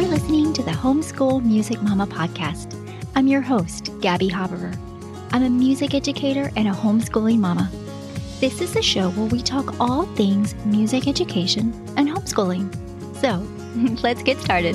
You're listening to the Homeschool Music Mama podcast. I'm your host, Gabby Haberer. I'm a music educator and a homeschooling mama. This is a show where we talk all things music education and homeschooling. So, let's get started.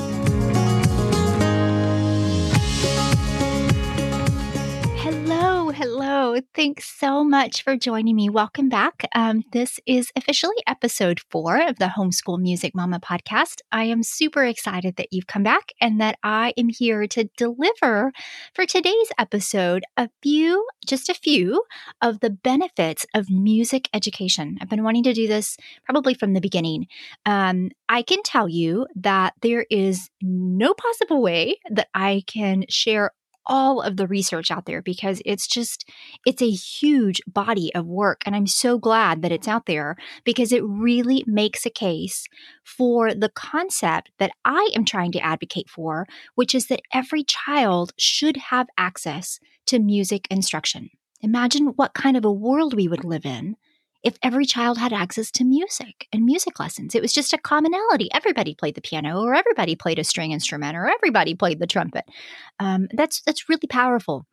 Hello. Thanks so much for joining me. Welcome back. Um, this is officially episode four of the Homeschool Music Mama podcast. I am super excited that you've come back and that I am here to deliver for today's episode a few, just a few, of the benefits of music education. I've been wanting to do this probably from the beginning. Um, I can tell you that there is no possible way that I can share all of the research out there because it's just it's a huge body of work and I'm so glad that it's out there because it really makes a case for the concept that I am trying to advocate for which is that every child should have access to music instruction. Imagine what kind of a world we would live in if every child had access to music and music lessons. It was just a commonality. Everybody played the piano, or everybody played a string instrument, or everybody played the trumpet. Um, that's that's really powerful.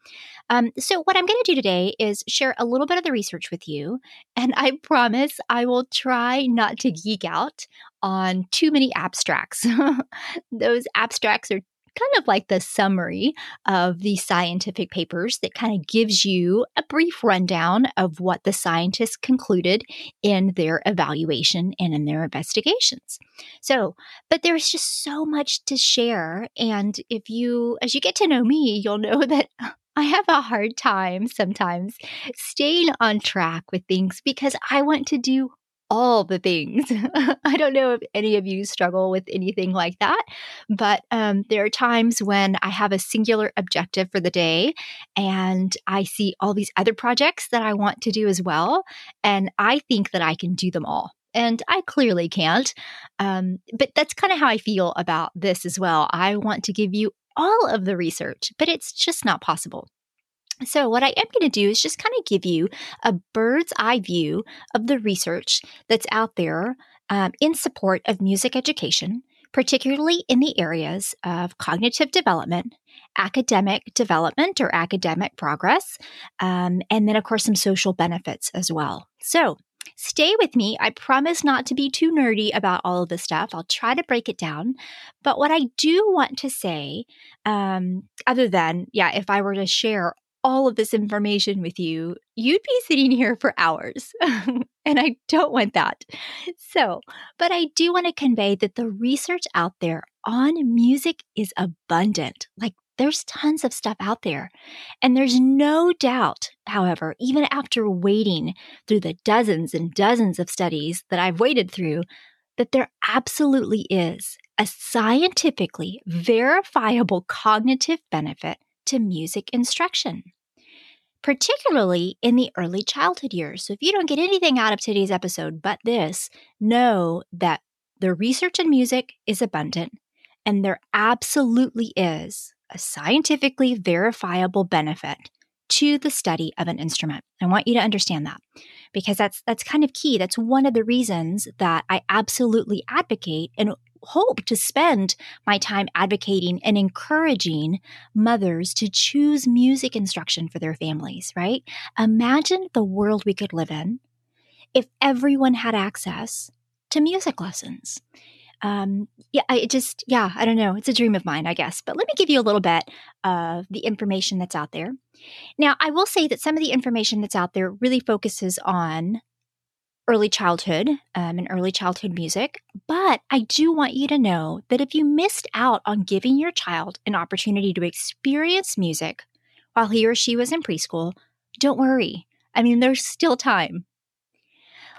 Um, so, what I'm going to do today is share a little bit of the research with you, and I promise I will try not to geek out on too many abstracts. Those abstracts are kind of like the summary of the scientific papers that kind of gives you a brief rundown of what the scientists concluded in their evaluation and in their investigations. So, but there's just so much to share. And if you, as you get to know me, you'll know that I have a hard time sometimes staying on track with things because I want to do all the things. I don't know if any of you struggle with anything like that, but um, there are times when I have a singular objective for the day and I see all these other projects that I want to do as well. And I think that I can do them all. And I clearly can't. Um, but that's kind of how I feel about this as well. I want to give you all of the research, but it's just not possible. So, what I am going to do is just kind of give you a bird's eye view of the research that's out there um, in support of music education, particularly in the areas of cognitive development, academic development or academic progress, um, and then, of course, some social benefits as well. So, Stay with me. I promise not to be too nerdy about all of this stuff. I'll try to break it down. But what I do want to say, um, other than, yeah, if I were to share all of this information with you, you'd be sitting here for hours. and I don't want that. So, but I do want to convey that the research out there on music is abundant. Like, there's tons of stuff out there. And there's no doubt, however, even after wading through the dozens and dozens of studies that I've waded through, that there absolutely is a scientifically verifiable cognitive benefit to music instruction, particularly in the early childhood years. So, if you don't get anything out of today's episode but this, know that the research in music is abundant and there absolutely is a scientifically verifiable benefit to the study of an instrument. I want you to understand that because that's that's kind of key. That's one of the reasons that I absolutely advocate and hope to spend my time advocating and encouraging mothers to choose music instruction for their families, right? Imagine the world we could live in if everyone had access to music lessons. Um, yeah, I just, yeah, I don't know. It's a dream of mine, I guess. But let me give you a little bit of the information that's out there. Now, I will say that some of the information that's out there really focuses on early childhood um, and early childhood music. But I do want you to know that if you missed out on giving your child an opportunity to experience music while he or she was in preschool, don't worry. I mean, there's still time.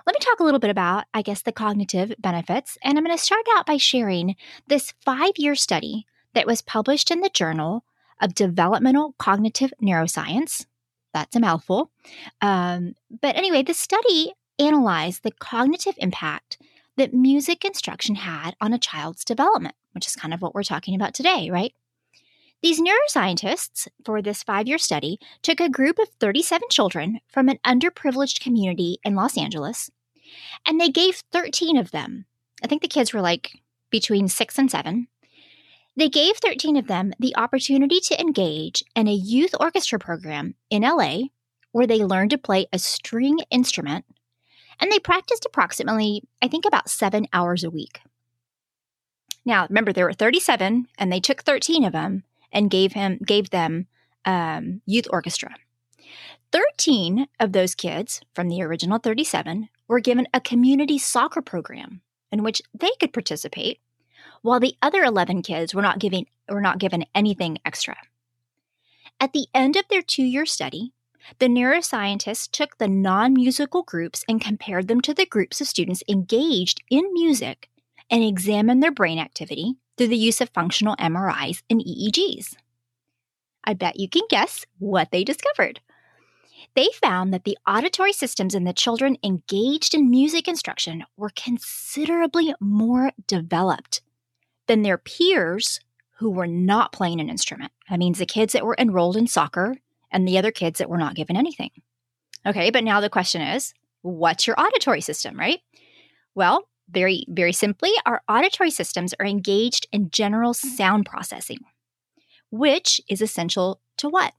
Let me talk a little bit about, I guess, the cognitive benefits. And I'm going to start out by sharing this five year study that was published in the Journal of Developmental Cognitive Neuroscience. That's a mouthful. Um, but anyway, the study analyze the cognitive impact that music instruction had on a child's development, which is kind of what we're talking about today, right? These neuroscientists, for this five year study, took a group of 37 children from an underprivileged community in Los Angeles, and they gave 13 of them, I think the kids were like between six and seven, They gave 13 of them the opportunity to engage in a youth orchestra program in LA where they learned to play a string instrument and they practiced approximately, I think, about seven hours a week. Now, remember, there were 37 and they took 13 of them and gave him gave them um, youth orchestra. 13 of those kids from the original 37 were given a community soccer program in which they could participate, while the other 11 kids were not giving were not given anything extra. At the end of their 2-year study, the neuroscientists took the non-musical groups and compared them to the groups of students engaged in music and examined their brain activity through the use of functional MRIs and EEGs. I bet you can guess what they discovered. They found that the auditory systems in the children engaged in music instruction were considerably more developed than their peers who were not playing an instrument. That means the kids that were enrolled in soccer and the other kids that were not given anything. Okay, but now the question is what's your auditory system, right? Well, very, very simply, our auditory systems are engaged in general mm-hmm. sound processing, which is essential to what?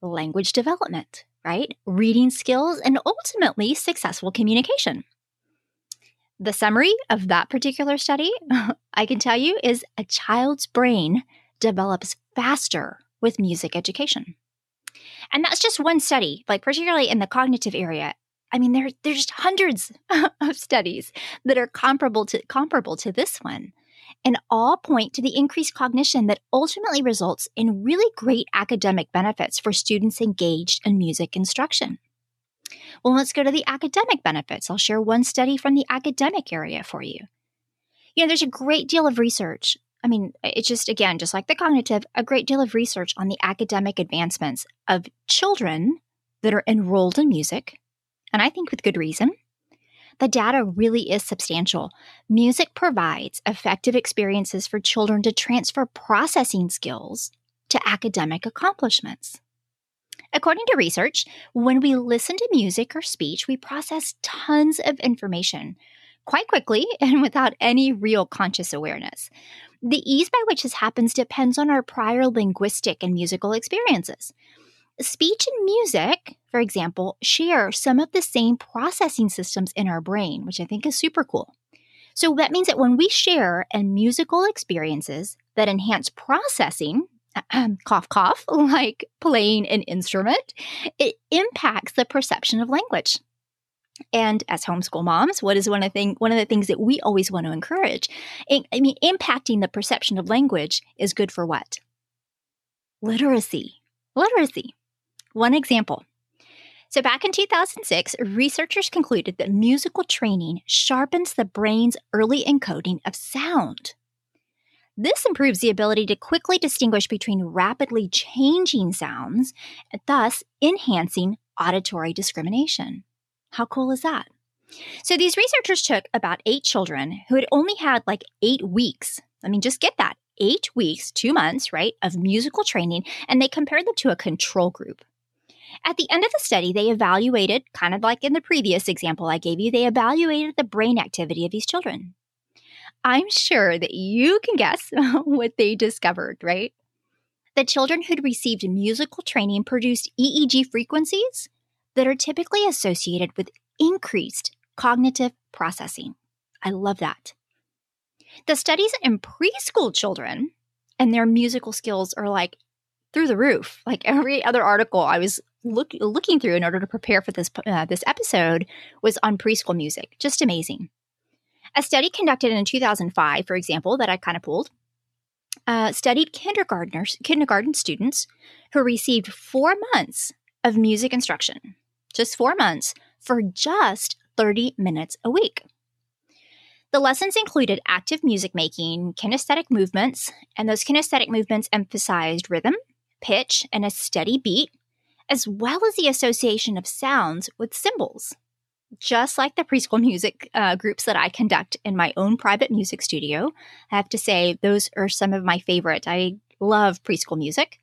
Language development, right? Reading skills and ultimately successful communication. The summary of that particular study, I can tell you, is a child's brain develops faster with music education. And that's just one study, like particularly in the cognitive area. I mean, there, there's just hundreds of studies that are comparable to comparable to this one, and all point to the increased cognition that ultimately results in really great academic benefits for students engaged in music instruction. Well, let's go to the academic benefits. I'll share one study from the academic area for you. You know, there's a great deal of research. I mean, it's just, again, just like the cognitive, a great deal of research on the academic advancements of children that are enrolled in music and I think with good reason. The data really is substantial. Music provides effective experiences for children to transfer processing skills to academic accomplishments. According to research, when we listen to music or speech, we process tons of information quite quickly and without any real conscious awareness. The ease by which this happens depends on our prior linguistic and musical experiences. Speech and music, for example, share some of the same processing systems in our brain, which I think is super cool. So that means that when we share and musical experiences that enhance processing, cough cough, like playing an instrument, it impacts the perception of language. And as homeschool moms, what is one of the thing, one of the things that we always want to encourage? I mean, impacting the perception of language is good for what? Literacy. Literacy. One example. So, back in 2006, researchers concluded that musical training sharpens the brain's early encoding of sound. This improves the ability to quickly distinguish between rapidly changing sounds, thus enhancing auditory discrimination. How cool is that? So, these researchers took about eight children who had only had like eight weeks. I mean, just get that eight weeks, two months, right, of musical training, and they compared them to a control group. At the end of the study, they evaluated, kind of like in the previous example I gave you, they evaluated the brain activity of these children. I'm sure that you can guess what they discovered, right? The children who'd received musical training produced EEG frequencies that are typically associated with increased cognitive processing. I love that. The studies in preschool children and their musical skills are like through the roof. Like every other article I was look, looking through in order to prepare for this uh, this episode was on preschool music. Just amazing. A study conducted in 2005, for example, that I kind of pulled, uh, studied kindergartners, kindergarten students who received four months of music instruction, just four months, for just 30 minutes a week. The lessons included active music making, kinesthetic movements, and those kinesthetic movements emphasized rhythm, pitch, and a steady beat as well as the association of sounds with symbols. Just like the preschool music uh, groups that I conduct in my own private music studio, I have to say those are some of my favorite. I love preschool music.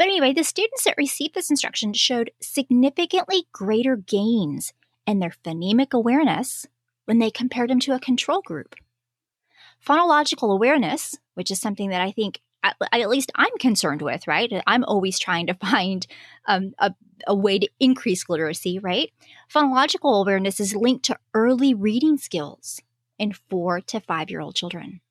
But anyway, the students that received this instruction showed significantly greater gains in their phonemic awareness when they compared them to a control group. Phonological awareness, which is something that I think at, at least I'm concerned with, right? I'm always trying to find um, a, a way to increase literacy, right? Phonological awareness is linked to early reading skills in four to five year old children.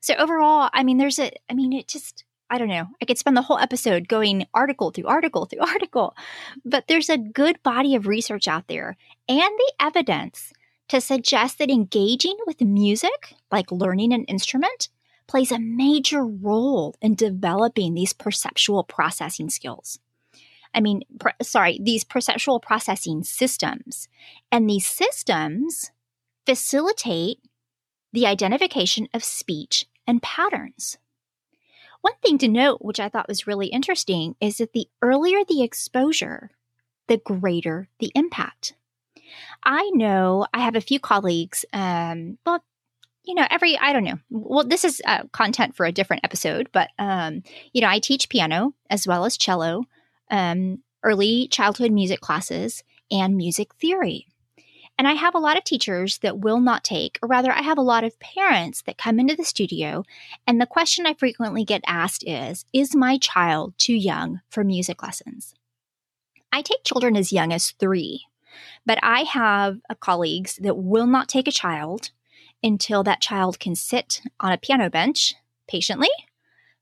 So overall, I mean, there's a, I mean, it just, I don't know. I could spend the whole episode going article through article through article, but there's a good body of research out there and the evidence to suggest that engaging with music, like learning an instrument, plays a major role in developing these perceptual processing skills. I mean, sorry, these perceptual processing systems. And these systems facilitate the identification of speech and patterns. One thing to note, which I thought was really interesting, is that the earlier the exposure, the greater the impact. I know I have a few colleagues, um, well, you know, every, I don't know. Well, this is uh, content for a different episode, but, um, you know, I teach piano as well as cello, um, early childhood music classes, and music theory. And I have a lot of teachers that will not take, or rather, I have a lot of parents that come into the studio. And the question I frequently get asked is Is my child too young for music lessons? I take children as young as three, but I have colleagues that will not take a child until that child can sit on a piano bench patiently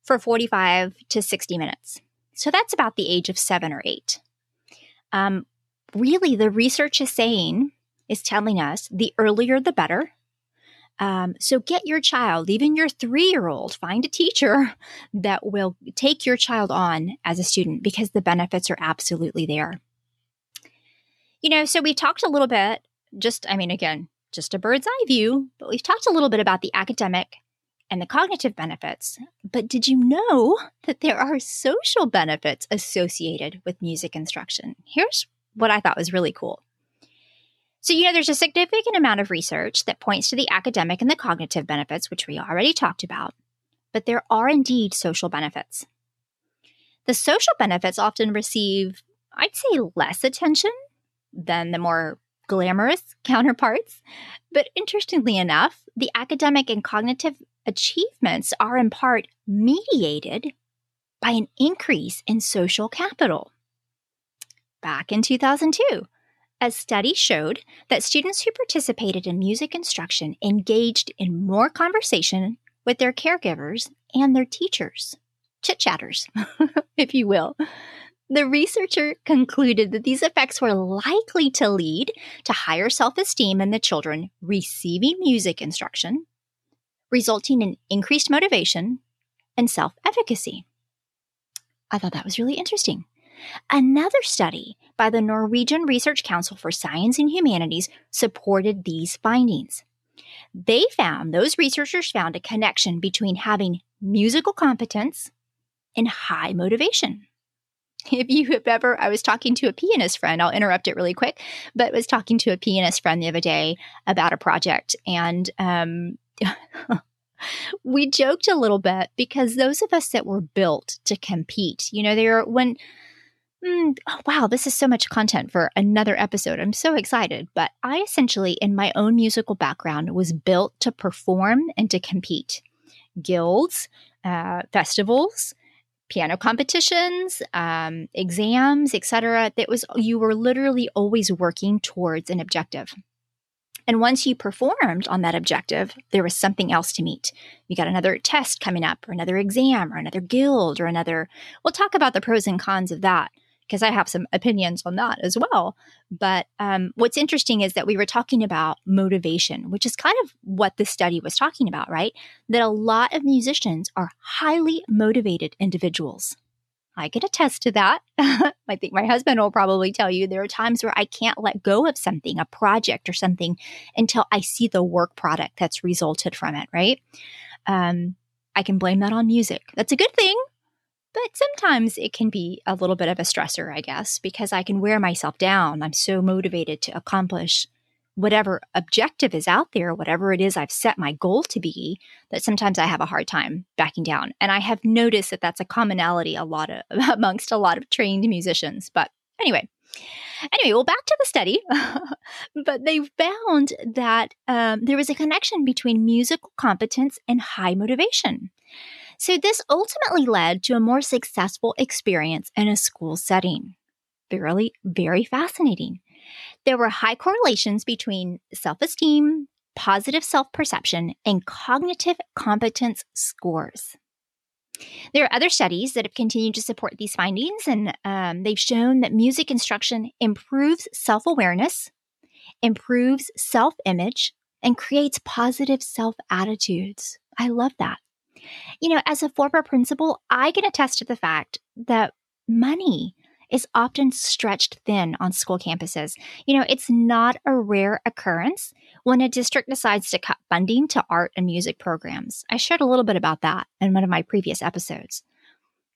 for 45 to 60 minutes. So that's about the age of seven or eight. Um, really, the research is saying, is telling us the earlier the better. Um, so get your child, even your three year old, find a teacher that will take your child on as a student because the benefits are absolutely there. You know, so we've talked a little bit, just, I mean, again, just a bird's eye view, but we've talked a little bit about the academic and the cognitive benefits. But did you know that there are social benefits associated with music instruction? Here's what I thought was really cool. So, you know, there's a significant amount of research that points to the academic and the cognitive benefits, which we already talked about, but there are indeed social benefits. The social benefits often receive, I'd say, less attention than the more glamorous counterparts. But interestingly enough, the academic and cognitive achievements are in part mediated by an increase in social capital. Back in 2002, a study showed that students who participated in music instruction engaged in more conversation with their caregivers and their teachers, chit chatters, if you will. The researcher concluded that these effects were likely to lead to higher self esteem in the children receiving music instruction, resulting in increased motivation and self efficacy. I thought that was really interesting. Another study by the Norwegian Research Council for Science and Humanities supported these findings. They found, those researchers found a connection between having musical competence and high motivation. if you have ever, I was talking to a pianist friend, I'll interrupt it really quick, but was talking to a pianist friend the other day about a project. And um, we joked a little bit because those of us that were built to compete, you know, they're when, mm, oh, wow, this is so much content for another episode. I'm so excited. But I essentially, in my own musical background, was built to perform and to compete. Guilds, uh, festivals, piano competitions, um, exams, etc. That was you were literally always working towards an objective. And once you performed on that objective, there was something else to meet. You got another test coming up, or another exam, or another guild, or another. We'll talk about the pros and cons of that because I have some opinions on that as well. But um, what's interesting is that we were talking about motivation, which is kind of what the study was talking about, right? That a lot of musicians are highly motivated individuals. I can attest to that. I think my husband will probably tell you there are times where I can't let go of something, a project or something, until I see the work product that's resulted from it, right? Um, I can blame that on music. That's a good thing but sometimes it can be a little bit of a stressor, I guess, because I can wear myself down. I'm so motivated to accomplish whatever objective is out there, whatever it is I've set my goal to be, that sometimes I have a hard time backing down. And I have noticed that that's a commonality a lot of amongst a lot of trained musicians. But anyway, Anyway, well, back to the study. but they found that um, there was a connection between musical competence and high motivation. So, this ultimately led to a more successful experience in a school setting. Very, very fascinating. There were high correlations between self esteem, positive self perception, and cognitive competence scores. There are other studies that have continued to support these findings, and um, they've shown that music instruction improves self awareness, improves self image, and creates positive self attitudes. I love that. You know, as a former principal, I can attest to the fact that money is often stretched thin on school campuses. You know, it's not a rare occurrence when a district decides to cut funding to art and music programs. I shared a little bit about that in one of my previous episodes.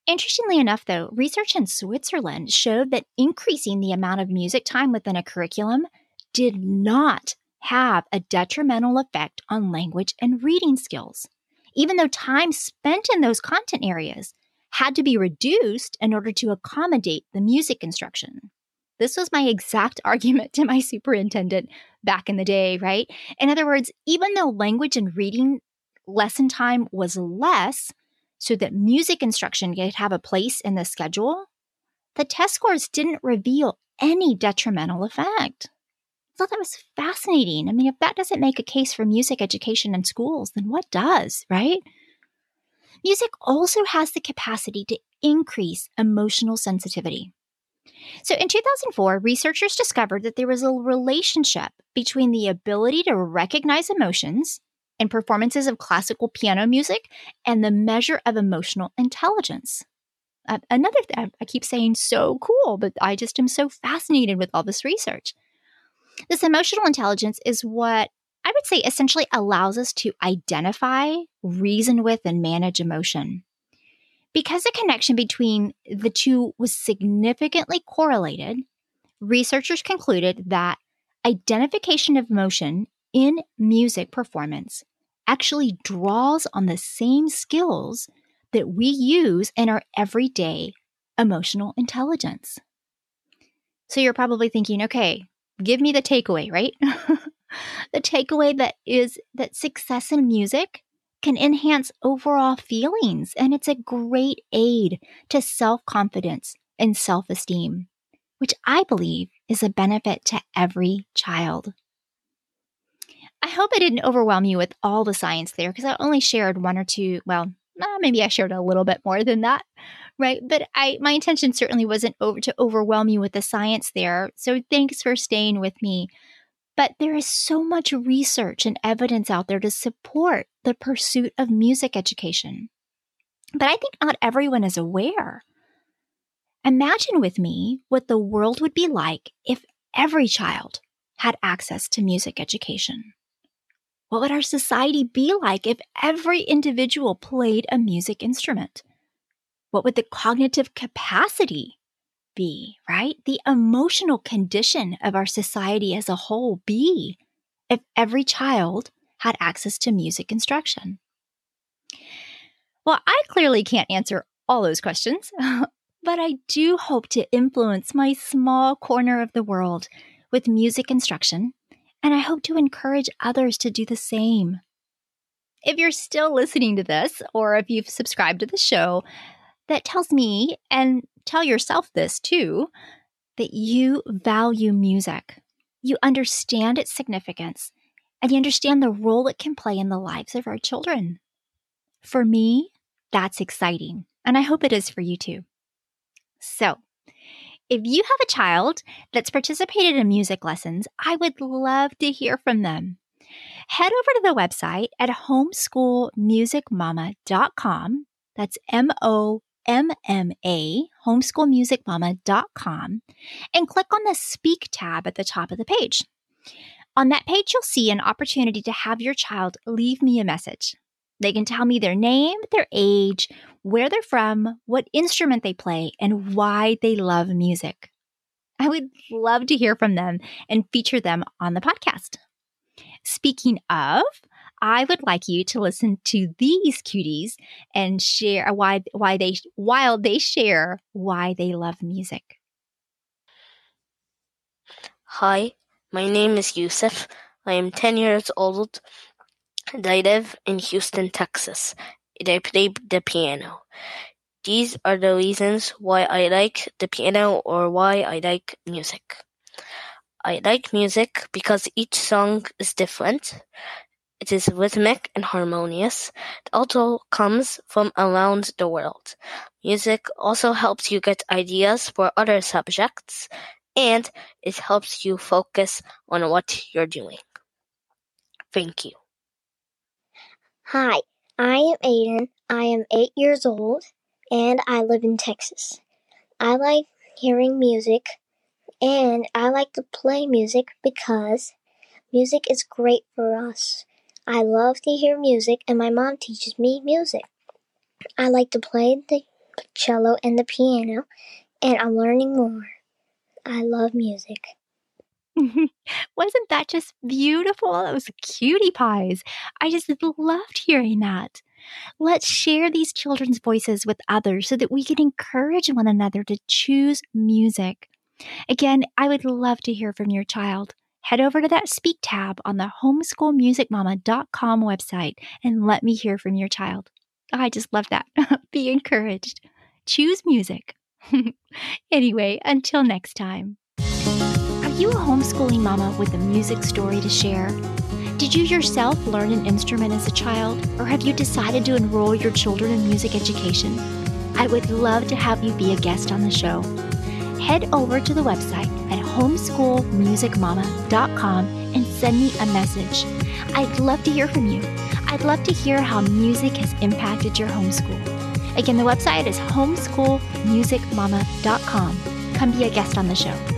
Interestingly enough, though, research in Switzerland showed that increasing the amount of music time within a curriculum did not have a detrimental effect on language and reading skills, even though time spent in those content areas had to be reduced in order to accommodate the music instruction. This was my exact argument to my superintendent back in the day, right? In other words, even though language and reading lesson time was less, so that music instruction could have a place in the schedule, the test scores didn't reveal any detrimental effect. Thought that was fascinating. I mean, if that doesn't make a case for music education in schools, then what does, right? Music also has the capacity to increase emotional sensitivity. So in 2004, researchers discovered that there was a relationship between the ability to recognize emotions in performances of classical piano music and the measure of emotional intelligence. Uh, another thing, I keep saying so cool, but I just am so fascinated with all this research. This emotional intelligence is what I would say essentially allows us to identify, reason with, and manage emotion. Because the connection between the two was significantly correlated, researchers concluded that identification of emotion in music performance actually draws on the same skills that we use in our everyday emotional intelligence. So you're probably thinking, okay, give me the takeaway, right? the takeaway that is that success in music can enhance overall feelings and it's a great aid to self-confidence and self-esteem, which I believe is a benefit to every child. I hope I didn't overwhelm you with all the science there because I only shared one or two, well, maybe I shared a little bit more than that, right? But I my intention certainly wasn't over to overwhelm you with the science there. So thanks for staying with me but there is so much research and evidence out there to support the pursuit of music education. But I think not everyone is aware. Imagine with me what the world would be like if every child had access to music education. What would our society be like if every individual played a music instrument? What would the cognitive capacity be, right? The emotional condition of our society as a whole be if every child had access to music instruction? Well, I clearly can't answer all those questions, but I do hope to influence my small corner of the world with music instruction, and I hope to encourage others to do the same. If you're still listening to this, or if you've subscribed to the show, that tells me and tell yourself this too that you value music. You understand its significance and you understand the role it can play in the lives of our children. For me, that's exciting, and I hope it is for you too. So, if you have a child that's participated in music lessons, I would love to hear from them. Head over to the website at homeschoolmusicmama.com. That's M O MMA, homeschoolmusicmama.com, and click on the Speak tab at the top of the page. On that page, you'll see an opportunity to have your child leave me a message. They can tell me their name, their age, where they're from, what instrument they play, and why they love music. I would love to hear from them and feature them on the podcast. Speaking of, I would like you to listen to these cuties and share why why they while they share why they love music. Hi, my name is Yusuf. I am 10 years old I live in Houston, Texas. And I play the piano. These are the reasons why I like the piano or why I like music. I like music because each song is different. It is rhythmic and harmonious. It also comes from around the world. Music also helps you get ideas for other subjects and it helps you focus on what you're doing. Thank you. Hi, I am Aiden. I am eight years old and I live in Texas. I like hearing music and I like to play music because music is great for us. I love to hear music and my mom teaches me music. I like to play the cello and the piano and I'm learning more. I love music. Wasn't that just beautiful? Those cutie pies. I just loved hearing that. Let's share these children's voices with others so that we can encourage one another to choose music. Again, I would love to hear from your child. Head over to that speak tab on the homeschoolmusicmama.com website and let me hear from your child. I just love that. Be encouraged. Choose music. anyway, until next time. Are you a homeschooling mama with a music story to share? Did you yourself learn an instrument as a child, or have you decided to enroll your children in music education? I would love to have you be a guest on the show. Head over to the website at homeschoolmusicmama.com and send me a message. I'd love to hear from you. I'd love to hear how music has impacted your homeschool. Again, the website is homeschoolmusicmama.com. Come be a guest on the show.